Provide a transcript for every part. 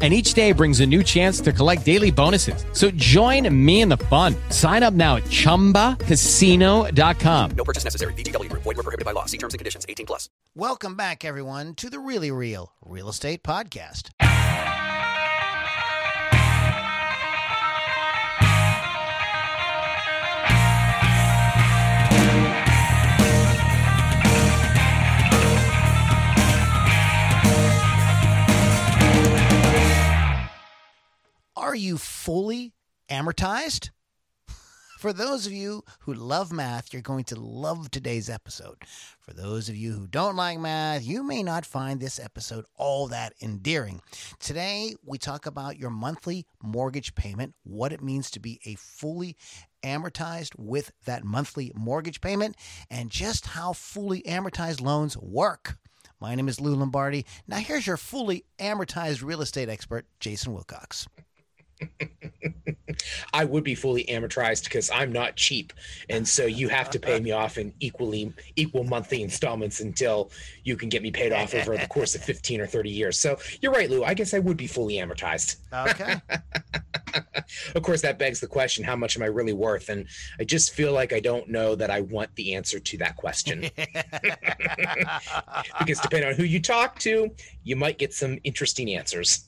And each day brings a new chance to collect daily bonuses. So join me in the fun. Sign up now at chumbacasino.com. No purchase necessary. VGW Group. Void were prohibited by law. See terms and conditions. 18 plus. Welcome back, everyone, to the Really Real Real Estate Podcast. Are you fully amortized? For those of you who love math, you're going to love today's episode. For those of you who don't like math, you may not find this episode all that endearing. Today, we talk about your monthly mortgage payment, what it means to be a fully amortized with that monthly mortgage payment, and just how fully amortized loans work. My name is Lou Lombardi. Now, here's your fully amortized real estate expert, Jason Wilcox. I would be fully amortized because I'm not cheap, and so you have to pay me off in equally equal monthly installments until you can get me paid off over the course of 15 or 30 years. So you're right, Lou. I guess I would be fully amortized. Okay. of course, that begs the question: How much am I really worth? And I just feel like I don't know that I want the answer to that question. because depending on who you talk to, you might get some interesting answers.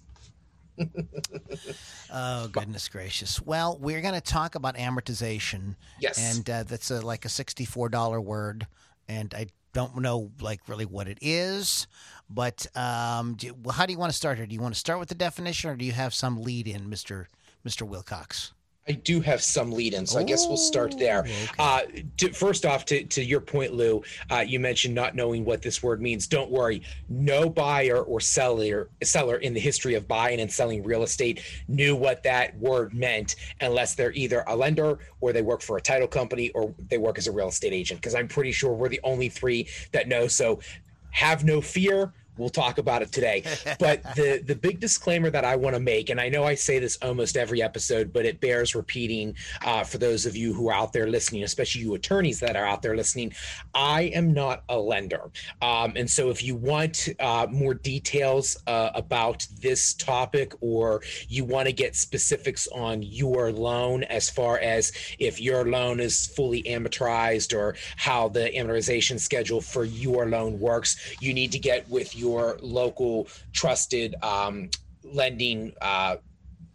Oh goodness gracious! Well, we're going to talk about amortization. Yes. and uh, that's a, like a sixty-four dollar word, and I don't know like really what it is. But um, do, well, how do you want to start here? Do you want to start with the definition, or do you have some lead in, Mister Mister Wilcox? I do have some lead in, so I guess we'll start there. Uh, to, first off, to, to your point, Lou, uh, you mentioned not knowing what this word means. Don't worry, no buyer or seller seller in the history of buying and selling real estate knew what that word meant, unless they're either a lender or they work for a title company or they work as a real estate agent. Because I'm pretty sure we're the only three that know. So have no fear we'll talk about it today. But the the big disclaimer that i want to make and i know i say this almost every episode but it bears repeating uh, for those of you who are out there listening especially you attorneys that are out there listening i am not a lender. Um, and so if you want uh, more details uh, about this topic or you want to get specifics on your loan as far as if your loan is fully amortized or how the amortization schedule for your loan works you need to get with your local trusted um, lending uh,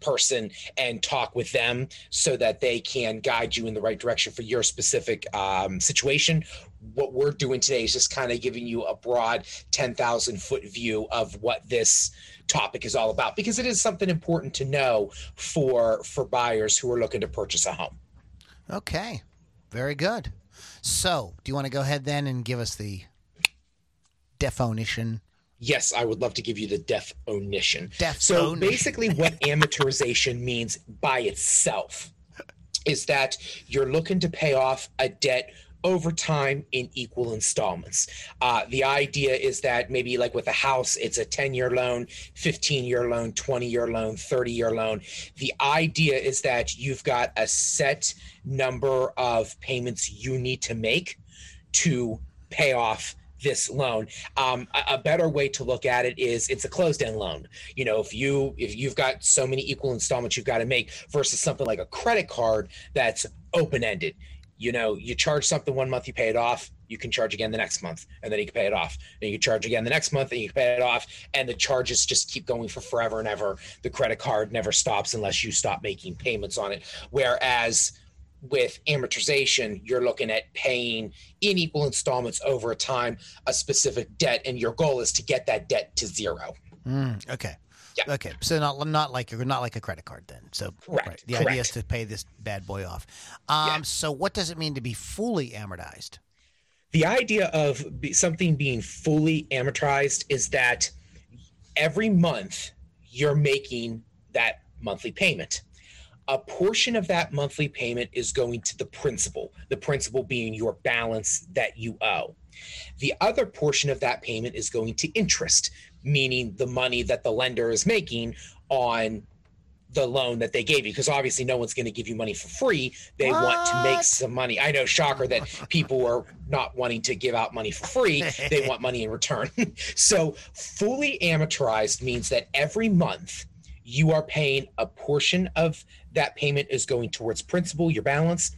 person and talk with them so that they can guide you in the right direction for your specific um, situation. What we're doing today is just kind of giving you a broad 10,000 foot view of what this topic is all about because it is something important to know for for buyers who are looking to purchase a home. Okay, very good. So, do you want to go ahead then and give us the definition? Yes, I would love to give you the definition. Definition. So basically, what amortization means by itself is that you're looking to pay off a debt over time in equal installments. Uh, the idea is that maybe like with a house, it's a 10 year loan, 15 year loan, 20 year loan, 30 year loan. The idea is that you've got a set number of payments you need to make to pay off this loan. Um, a, a, better way to look at it is it's a closed-end loan. You know, if you if you've got so many equal installments you've got to make versus something like a credit card that's open-ended. You know, you charge something one month, you pay it off. You can charge again the next month, and then you can pay it off. And you charge again the next month, and you pay it off. And the charges just keep going for forever and ever. The credit card never stops unless you stop making payments on it. Whereas with amortization, you're looking at paying in equal installments over time a specific debt, and your goal is to get that debt to zero. Mm, okay. Yeah. Okay. So not not like not like a credit card then. So Correct, right. The idea is to pay this bad boy off. Um, Yeah. So what does it mean to be fully amortized? The idea of something being fully amortized is that every month you're making that monthly payment. A portion of that monthly payment is going to the principal, the principal being your balance that you owe. The other portion of that payment is going to interest, meaning the money that the lender is making on the loan that they gave you because obviously no one's going to give you money for free they what? want to make some money i know shocker that people are not wanting to give out money for free they want money in return so fully amortized means that every month you are paying a portion of that payment is going towards principal your balance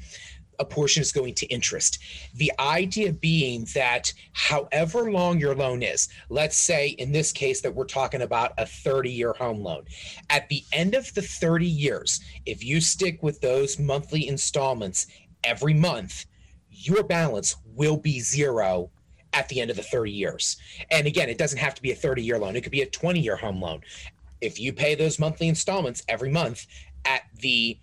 a portion is going to interest. The idea being that however long your loan is, let's say in this case that we're talking about a 30 year home loan, at the end of the 30 years, if you stick with those monthly installments every month, your balance will be zero at the end of the 30 years. And again, it doesn't have to be a 30 year loan, it could be a 20 year home loan. If you pay those monthly installments every month at the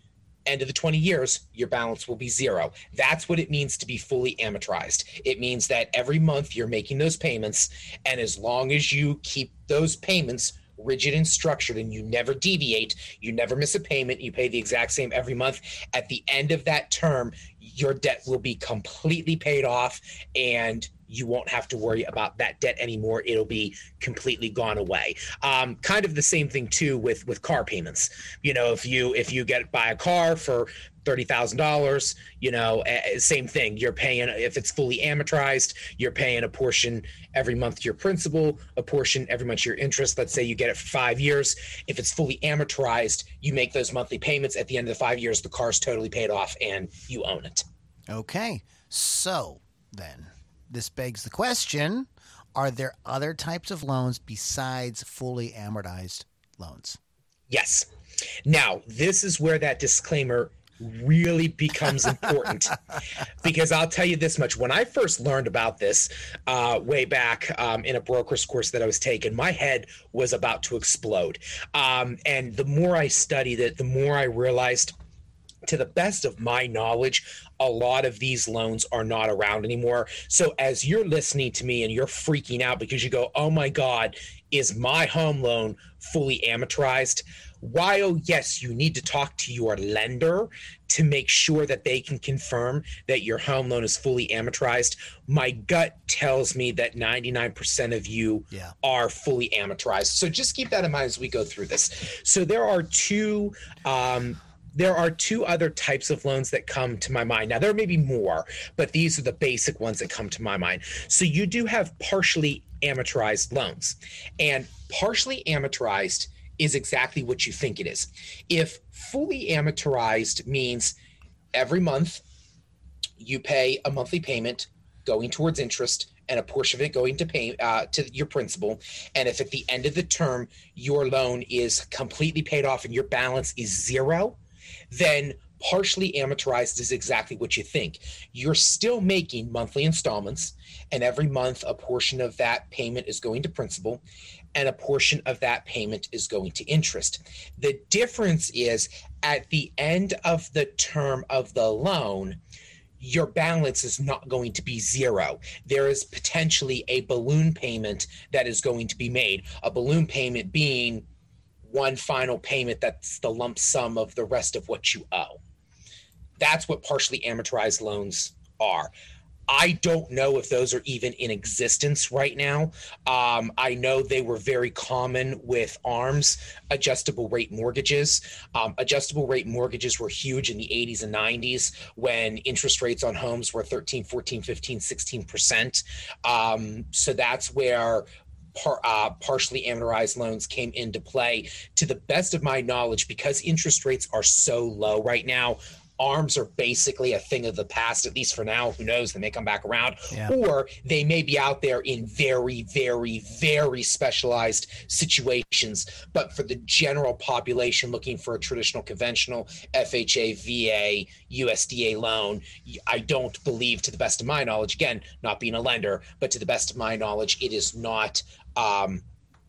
end of the 20 years, your balance will be zero. That's what it means to be fully amortized. It means that every month you're making those payments, and as long as you keep those payments rigid and structured and you never deviate, you never miss a payment, you pay the exact same every month, at the end of that term, your debt will be completely paid off and you won't have to worry about that debt anymore. It'll be completely gone away. Um, kind of the same thing too with with car payments. You know, if you if you get buy a car for thirty thousand dollars, you know, same thing. You're paying if it's fully amortized, you're paying a portion every month your principal, a portion every month your interest. Let's say you get it for five years. If it's fully amortized, you make those monthly payments. At the end of the five years, the car's totally paid off and you own it. Okay, so then this begs the question are there other types of loans besides fully amortized loans? Yes. Now, this is where that disclaimer really becomes important because I'll tell you this much. When I first learned about this uh, way back um, in a broker's course that I was taking, my head was about to explode. Um, and the more I studied it, the more I realized to the best of my knowledge, a lot of these loans are not around anymore. So as you're listening to me and you're freaking out because you go, oh my God, is my home loan fully amortized? While, yes, you need to talk to your lender to make sure that they can confirm that your home loan is fully amortized, my gut tells me that 99% of you yeah. are fully amortized. So just keep that in mind as we go through this. So there are two um, there are two other types of loans that come to my mind. Now, there may be more, but these are the basic ones that come to my mind. So, you do have partially amortized loans, and partially amortized is exactly what you think it is. If fully amortized means every month you pay a monthly payment going towards interest and a portion of it going to pay uh, to your principal. And if at the end of the term your loan is completely paid off and your balance is zero, then partially amortized is exactly what you think. You're still making monthly installments, and every month a portion of that payment is going to principal, and a portion of that payment is going to interest. The difference is at the end of the term of the loan, your balance is not going to be zero. There is potentially a balloon payment that is going to be made, a balloon payment being one final payment that's the lump sum of the rest of what you owe. That's what partially amortized loans are. I don't know if those are even in existence right now. Um, I know they were very common with ARMs, adjustable rate mortgages. Um, adjustable rate mortgages were huge in the 80s and 90s when interest rates on homes were 13, 14, 15, 16%. Um, so that's where par, uh, partially amortized loans came into play. To the best of my knowledge, because interest rates are so low right now, ARMs are basically a thing of the past, at least for now. Who knows? They may come back around, yeah. or they may be out there in very, very, very specialized situations. But for the general population looking for a traditional, conventional FHA, VA, USDA loan, I don't believe, to the best of my knowledge, again, not being a lender, but to the best of my knowledge, it is not um,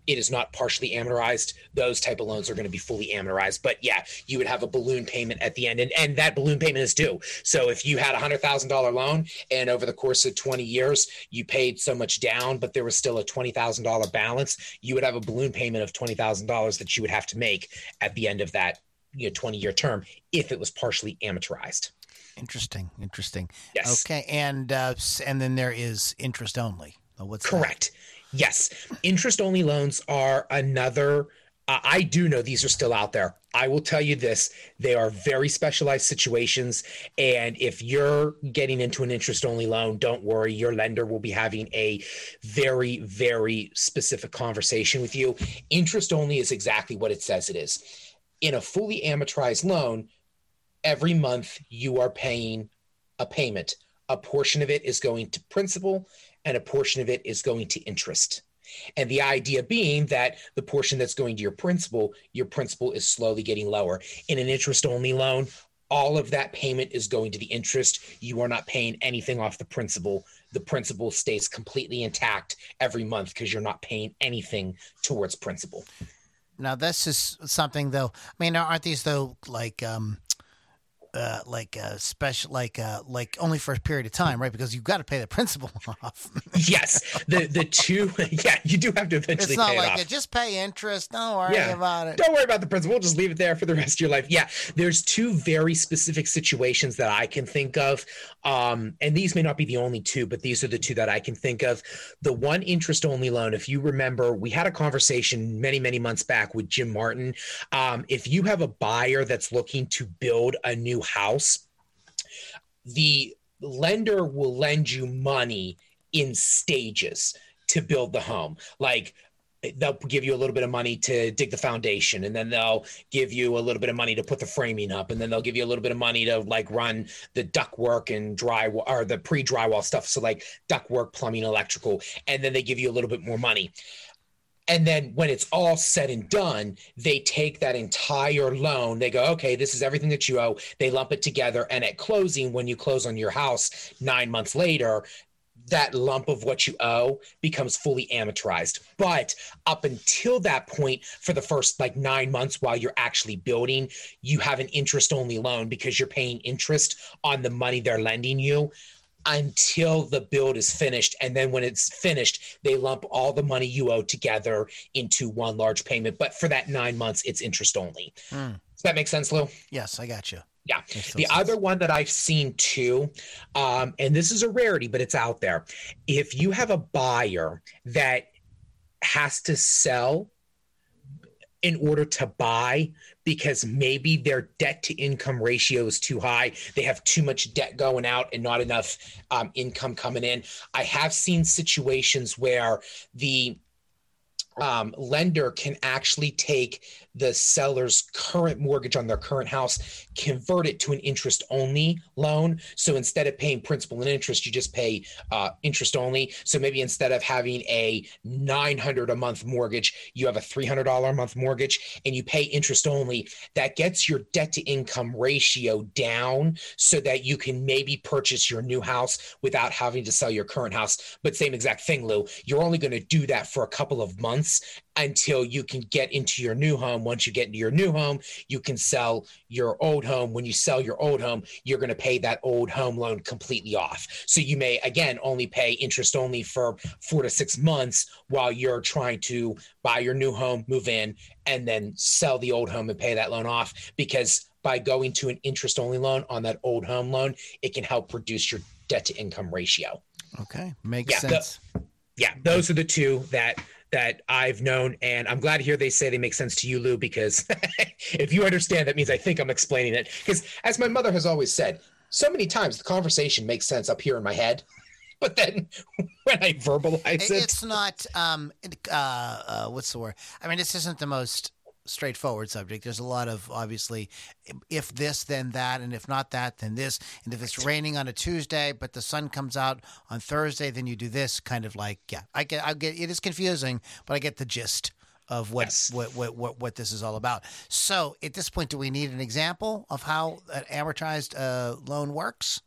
it is not partially amortized. Those type of loans are going to be fully amortized. But yeah, you would have a balloon payment at the end, and, and that balloon payment is due. So if you had a hundred thousand dollar loan and over the course of 20 years you paid so much down, but there was still a twenty thousand dollar balance, you would have a balloon payment of twenty thousand dollars that you would have to make at the end of that you know 20 year term if it was partially amortized. Interesting. Interesting. Yes. Okay. And uh, and then there is interest only. What's that? Yes. Interest only loans are another. Uh, I do know these are still out there. I will tell you this they are very specialized situations. And if you're getting into an interest only loan, don't worry. Your lender will be having a very, very specific conversation with you. Interest only is exactly what it says it is. In a fully amortized loan, every month you are paying a payment. A portion of it is going to principal and a portion of it is going to interest. And the idea being that the portion that's going to your principal, your principal is slowly getting lower. In an interest only loan, all of that payment is going to the interest. You are not paying anything off the principal. The principal stays completely intact every month because you're not paying anything towards principal. Now this is something though. I mean, aren't these though like um, uh, like uh, special like uh, like only for a period of time, right? Because you've got to pay the principal off. yes, the the two, yeah, you do have to eventually it's not pay it like off. it, just pay interest. Don't worry Yeah. about it. Don't worry about the principal. We'll Just leave it there for the rest of your life. Yeah, there's two very specific situations that I can think of, um, and these may not be the only two, but these are the two that I can think of. The one interest only loan, if you remember, we had a conversation many many months back with Jim Martin. Um, if you have a buyer that's looking to build a new house, the lender will lend you money in stages to build the home, like they'll give you a little bit of money to dig the foundation and then they'll give you a little bit of money to put the framing up and then they'll give you a little bit of money to like run the duct work and drywall or the pre drywall stuff. So like duct work plumbing electrical and then they give you a little bit more money and then when it's all said and done, they take that entire loan. They go, okay, this is everything that you owe. They lump it together. And at closing, when you close on your house nine months later, that lump of what you owe becomes fully amortized. But up until that point, for the first like nine months while you're actually building, you have an interest only loan because you're paying interest on the money they're lending you until the build is finished. And then when it's finished, they lump all the money you owe together into one large payment. But for that nine months, it's interest only. Hmm. Does that make sense, Lou? Yes, I got you. Yeah. The sense. other one that I've seen too, um, and this is a rarity, but it's out there. If you have a buyer that has to sell in order to buy because maybe their debt to income ratio is too high, they have too much debt going out and not enough um, income coming in. I have seen situations where the um, lender can actually take the seller's current mortgage on their current house, convert it to an interest only loan. So instead of paying principal and interest, you just pay uh, interest only. So maybe instead of having a 900 a month mortgage, you have a $300 a month mortgage and you pay interest only. That gets your debt to income ratio down so that you can maybe purchase your new house without having to sell your current house. But same exact thing, Lou. You're only going to do that for a couple of months until you can get into your new home. Once you get into your new home, you can sell your old home. When you sell your old home, you're going to pay that old home loan completely off. So you may, again, only pay interest only for four to six months while you're trying to buy your new home, move in, and then sell the old home and pay that loan off. Because by going to an interest only loan on that old home loan, it can help reduce your debt to income ratio Okay, makes Yeah, the- sense. yeah, those are the two that that I've known, and I'm glad to hear they say they make sense to you, Lou, because if you understand, that means I think I'm explaining it. Because as my mother has always said, so many times the conversation makes sense up here in my head, but then when I verbalize it, It's not. Um, uh, uh, what's the word? I mean, this isn't the most straightforward subject. There's a lot of obviously, if this, then that, and if not that, then this. And if it's raining on a Tuesday, but the sun comes out on Thursday, then you do this. Kind of like, yeah, I get, I get. It is confusing, but I get the gist of what Yes. what, what what what this is all about. So, at this point, do we need an example of how an amortized uh, loan works?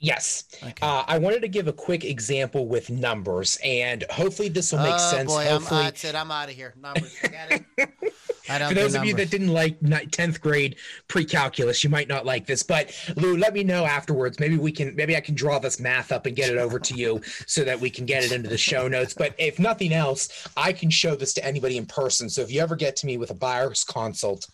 Yes, Okay. uh, I wanted to give a quick example with numbers, and hopefully this will make oh sense. boy, I'm, hopefully, that's it. I'm out of here. Numbers. I don't For do those of you that didn't like 10th grade pre-calculus, you might not like this, but Lou, let me know afterwards. Maybe we can, maybe I can draw this math up and get it over to you so that we can get it into the show notes. But if nothing else, I can show this to anybody in person. So if you ever get to me with a buyer's consult,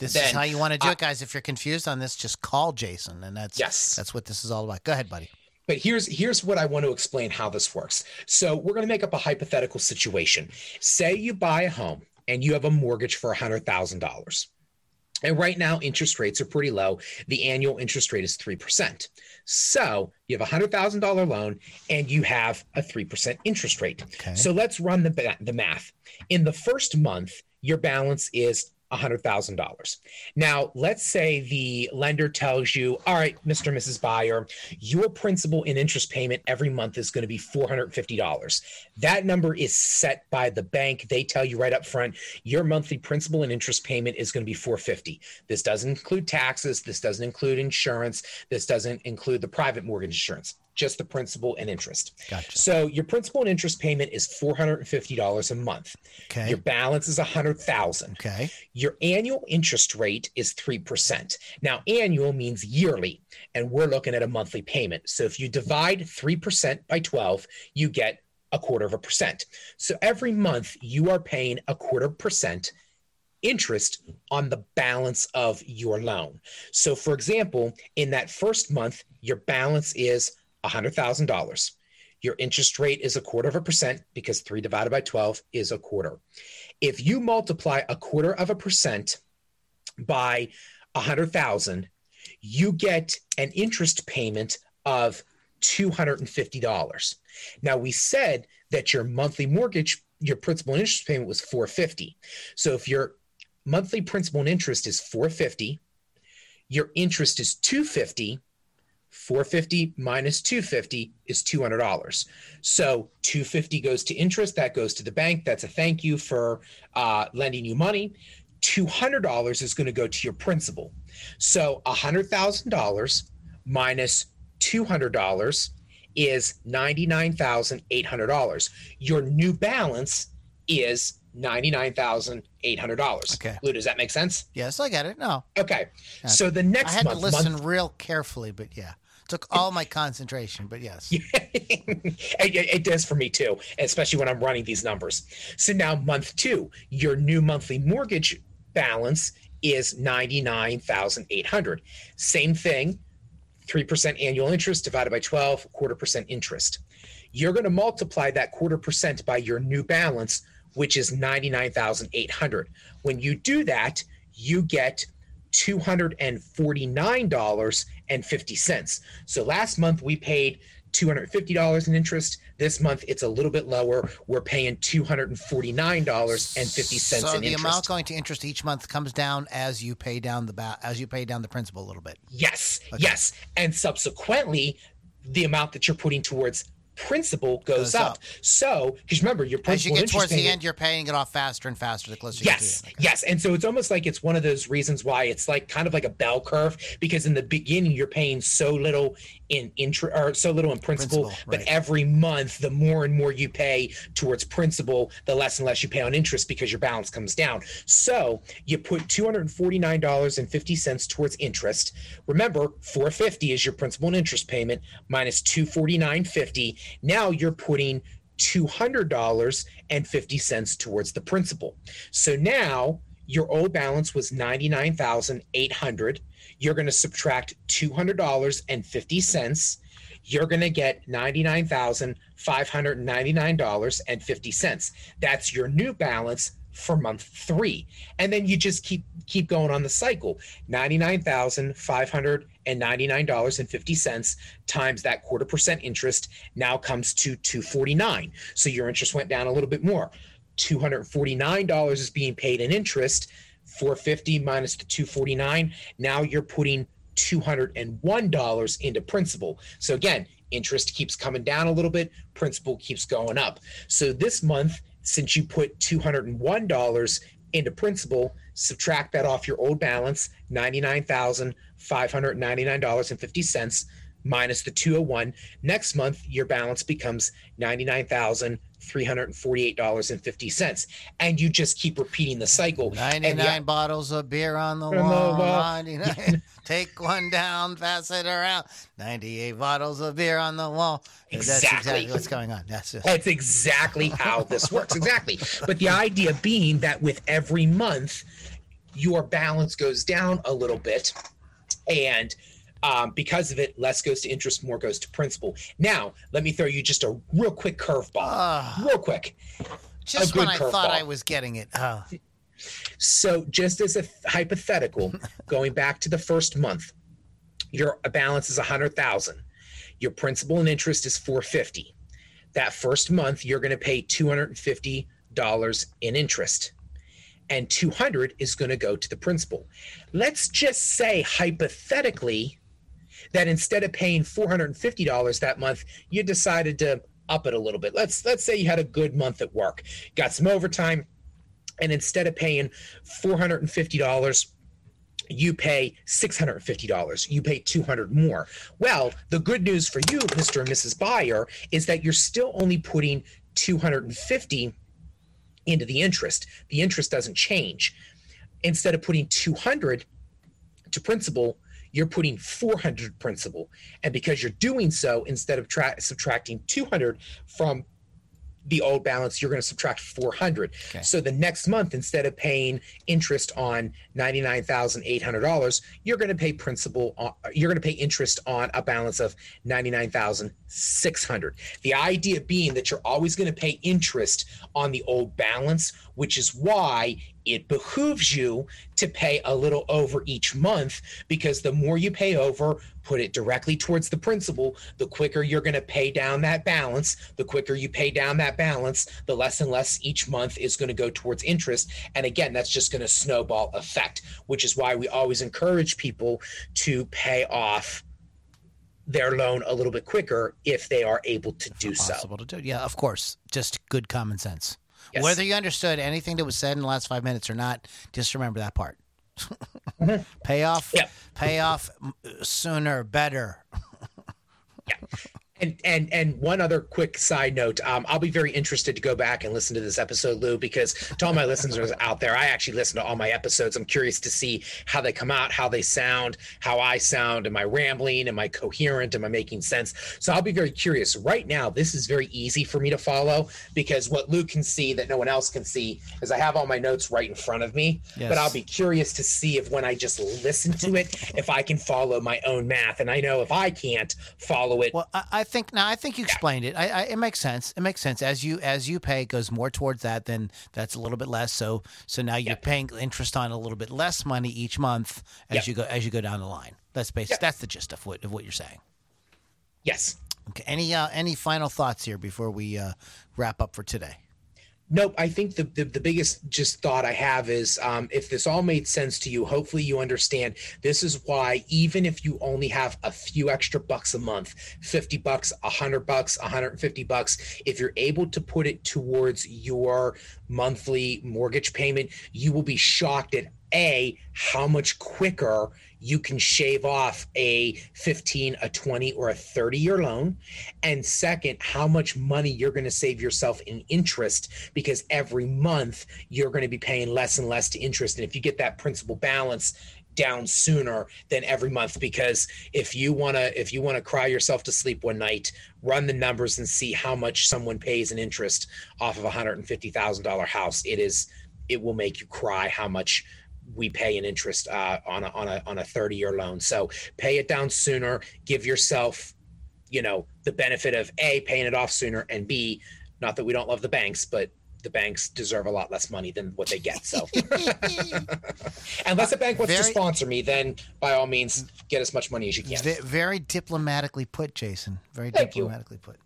This then is how you want to do uh, it, guys. If you're confused on this, just call Jason, and that's Yes. that's what this is all about. Go ahead, buddy. But here's here's what I want to explain how this works. So we're going to make up a hypothetical situation. Say you buy a home and you have a mortgage for $100,000. And right now interest rates are pretty low. The annual interest rate is 3%. So, you have a $100,000 loan and you have a 3% interest rate. Okay. So let's run the the math. In the first month, your balance is $100,000. Now, let's say the lender tells you, all right, Mr. and Mrs. Buyer, your principal and interest payment every month is going to be $450. That number is set by the bank. They tell you right up front, your monthly principal and interest payment is going to be 450. This doesn't include taxes, this doesn't include insurance, this doesn't include the private mortgage insurance. Just the principal and interest. Gotcha. So your principal and interest payment is $450 a month. Okay. Your balance is 100,000. Okay. Your annual interest rate is 3%. Now, annual means yearly, and we're looking at a monthly payment. So if you divide 3% by 12, you get a quarter of a percent. So every month you are paying a quarter percent interest on the balance of your loan. So, for example, in that first month, your balance is $100,000. Your interest rate is a quarter of a percent because 3 divided by 12 is a quarter. If you multiply a quarter of a percent by 100,000, you get an interest payment of $250. Now we said that your monthly mortgage, your principal and interest payment was 450. So if your monthly principal and interest is 450, your interest is 250, 450 minus 250 is $200. So 250 goes to interest, that goes to the bank. That's a thank you for uh, lending you money. $200 is going to go to your principal. So $100,000 minus $200 is $99,800. Your new balance is $99,800. Okay. Lou, does that make sense? Yes, I get it. No, Okay. Yeah. So the next I had month, to listen month real carefully, but yeah, took all my concentration. But yes, it, it- does for me too, especially when I'm running these numbers. So now, month two, your new monthly mortgage balance is ninety nine thousand eight hundred. Same thing, three percent annual interest divided by twelve, quarter percent interest. You're going to multiply that quarter percent by your new balance, which is ninety nine thousand eight hundred. When you do that, you get $249.50. So last month we paid $250 in interest. This month it's a little bit lower. We're paying $249.50 So in the interest. amount going to interest each month comes down as you pay down the ba- as you pay down the principal a little bit. yes, yes. And subsequently, the amount that you're putting towards principal goes, Goes up. up. So, because remember, your principal As you get towards the end, you're paying it off faster and faster the closer Yes, you get yes. And so it's almost like it's one of those reasons why it's like kind of like a bell curve because in the beginning you're paying so little in intro or so little in principal, Principal, but right. every month the more and more you pay towards principal, the less and less you pay on interest because your balance comes down. So you put two hundred and forty nine dollars and fifty cents towards interest. Remember, four fifty is your principal and interest payment minus two forty nine fifty. Now you're putting $200.50 towards the principal. So now your old balance was 99,800. You're going to subtract $200.50. You're going to get $99,599.50. That's your new balance for month 3. And then you just keep keep going on the cycle. $99,599.50 times that quarter percent interest now comes to 249. So your interest went down a little bit more. $249 is being paid in interest. 450 minus the 249. Now you're putting $201 into principal. So again, interest keeps coming down a little bit, principal keeps going up. So this month, since you put $201 into principal, subtract that off your old balance, $99,599.50 minus the 201. Next month, your balance becomes $99,348.50. And you just keep repeating the cycle. And the- 99 bottles of beer on the On the wall. wall. 99. Take one down, pass it around. 98 bottles of beer on the wall. That's Exactly. exactly what's going on. That's just. That's exactly how this works. Exactly. But the idea being that with every month, your balance goes down a little bit. And um, because of it, less goes to interest, more goes to principal. Now, let me throw you just a real quick curveball. Ah. real quick. Just when I thought. I was getting it. Oh. So, just as a hypothetical, going back to the first month, your balance is 100,000. Your principal and interest is 450. That first month, you're going to pay $250 in interest. And 200 is going to go to the principal. Let's just say hypothetically that instead of paying $450 that month, you decided to up it a little bit. Let's let's say you had a good month at work, got some overtime, and instead of paying $450 you pay $650 you pay 200 more. Well the good news for you mr and mrs buyer is that you're still only putting 250 into the interest. The interest doesn't change. Instead of putting 200 to principal you're putting 400 principal and because you're doing so instead of tra- subtracting 200 from the old balance, you're going to subtract 400. Okay. So the next month, instead of paying interest on $99,800, you're going to pay principal, on, you're going to pay interest on a balance of 99,600. The idea being that you're always going to pay interest on the old balance, which is why it behooves you to pay a little over each month because the more you pay over, put it directly towards the principal, the quicker you're going to pay down that balance. The quicker you pay down that balance, the less and less each month is going to go towards interest. And again, that's just going to snowball effect, which is why we always encourage people to pay off their loan a little bit quicker if they are able to do so. To do. Yeah, of course. Just good common sense. Yes. Whether you understood anything that was said in the last five minutes or not, just remember that part. Mm-hmm. pay off. Yep. Pay off sooner, better. And and and one other quick side note, um, I'll be very interested to go back and listen to this episode, Lou, because to all my listeners out there, I actually listen to all my episodes. I'm curious to see how they come out, how they sound, how I sound. Am I rambling? Am I coherent? Am I making sense? So I'll be very curious. Right now, this is very easy for me to follow because what Lou can see that no one else can see is I have all my notes right in front of me. Yes. But I'll be curious to see if when I just listen to it, if I can follow my own math. And I know if I can't follow it, Well, I, I think now I think you explained it. I, I, it makes sense. It makes sense as you as you pay it goes more towards that. Then that's a little bit less. So so now you're Yep. paying interest on a little bit less money each month as Yep. you go as you go down the line. That's basic. Yep. That's the gist of what of what you're saying. yes. Okay. Any uh, any final thoughts here before we uh, wrap up for today? Nope. I think the, the, the biggest just thought I have is um, if this all made sense to you, hopefully you understand this is why even if you only have a few extra bucks a month, 50 bucks, 100 bucks, 150 bucks, if you're able to put it towards your monthly mortgage payment, you will be shocked at A, how much quicker you can shave off a 15, a 20, or a 30 year loan. And second, how much money you're going to save yourself in interest because every month you're going to be paying less and less to interest. And if you get that principal balance, down sooner than every month because if you want to if you want to cry yourself to sleep one night run the numbers and see how much someone pays in interest off of a $150,000 house it is it will make you cry how much we pay an interest uh, on a on a on a 30 year loan. So pay it down sooner. Give yourself, you know, the benefit of a paying it off sooner, and b, not that we don't love the banks, but the banks deserve a lot less money than what they get. So unless a bank wants to sponsor me, then by all means get as much money as you can. Ve- very diplomatically put, Jason. Very Thank you. diplomatically put.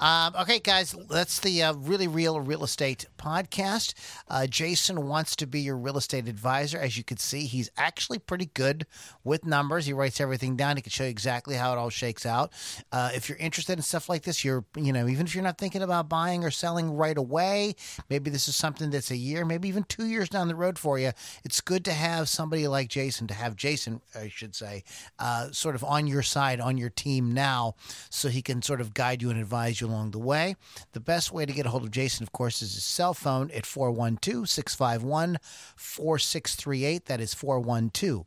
Um, okay, guys, that's the uh, really real real estate podcast. Uh, Jason wants to be your real estate advisor. As you can see, he's actually pretty good with numbers. He writes everything down. He can show you exactly how it all shakes out. Uh, if you're interested in stuff like this, you're you know even if you're not thinking about buying or selling right away, maybe this is something that's a year, maybe even two years down the road for you. It's good to have somebody like Jason, to have Jason, I should say, uh, sort of on your side, on your team now, so he can sort of guide you and advise you along the way. The best way to get a hold of Jason, of course, is his cell phone at 412 651 4638. That is 412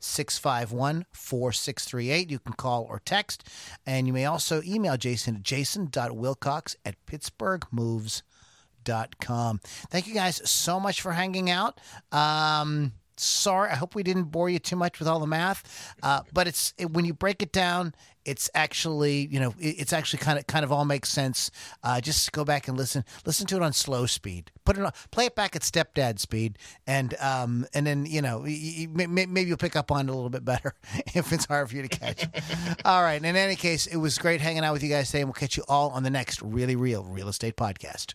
651 4638. You can call or text. And you may also email Jason at jason.wilcox at pittsburghmoves.com. Thank you guys so much for hanging out. Um, Sorry, I hope we didn't bore you too much with all the math, uh, but it's it, when you break it down, it's actually you know it, it's actually kind of kind of all makes sense. Uh, just go back and listen listen to it on slow speed. Put it on play it back at stepdad speed, and um and then you know maybe you'll pick up on it a little bit better if it's hard for you to catch. all right. In any case, it was great hanging out with you guys today, and we'll catch you all on the next really real real estate podcast.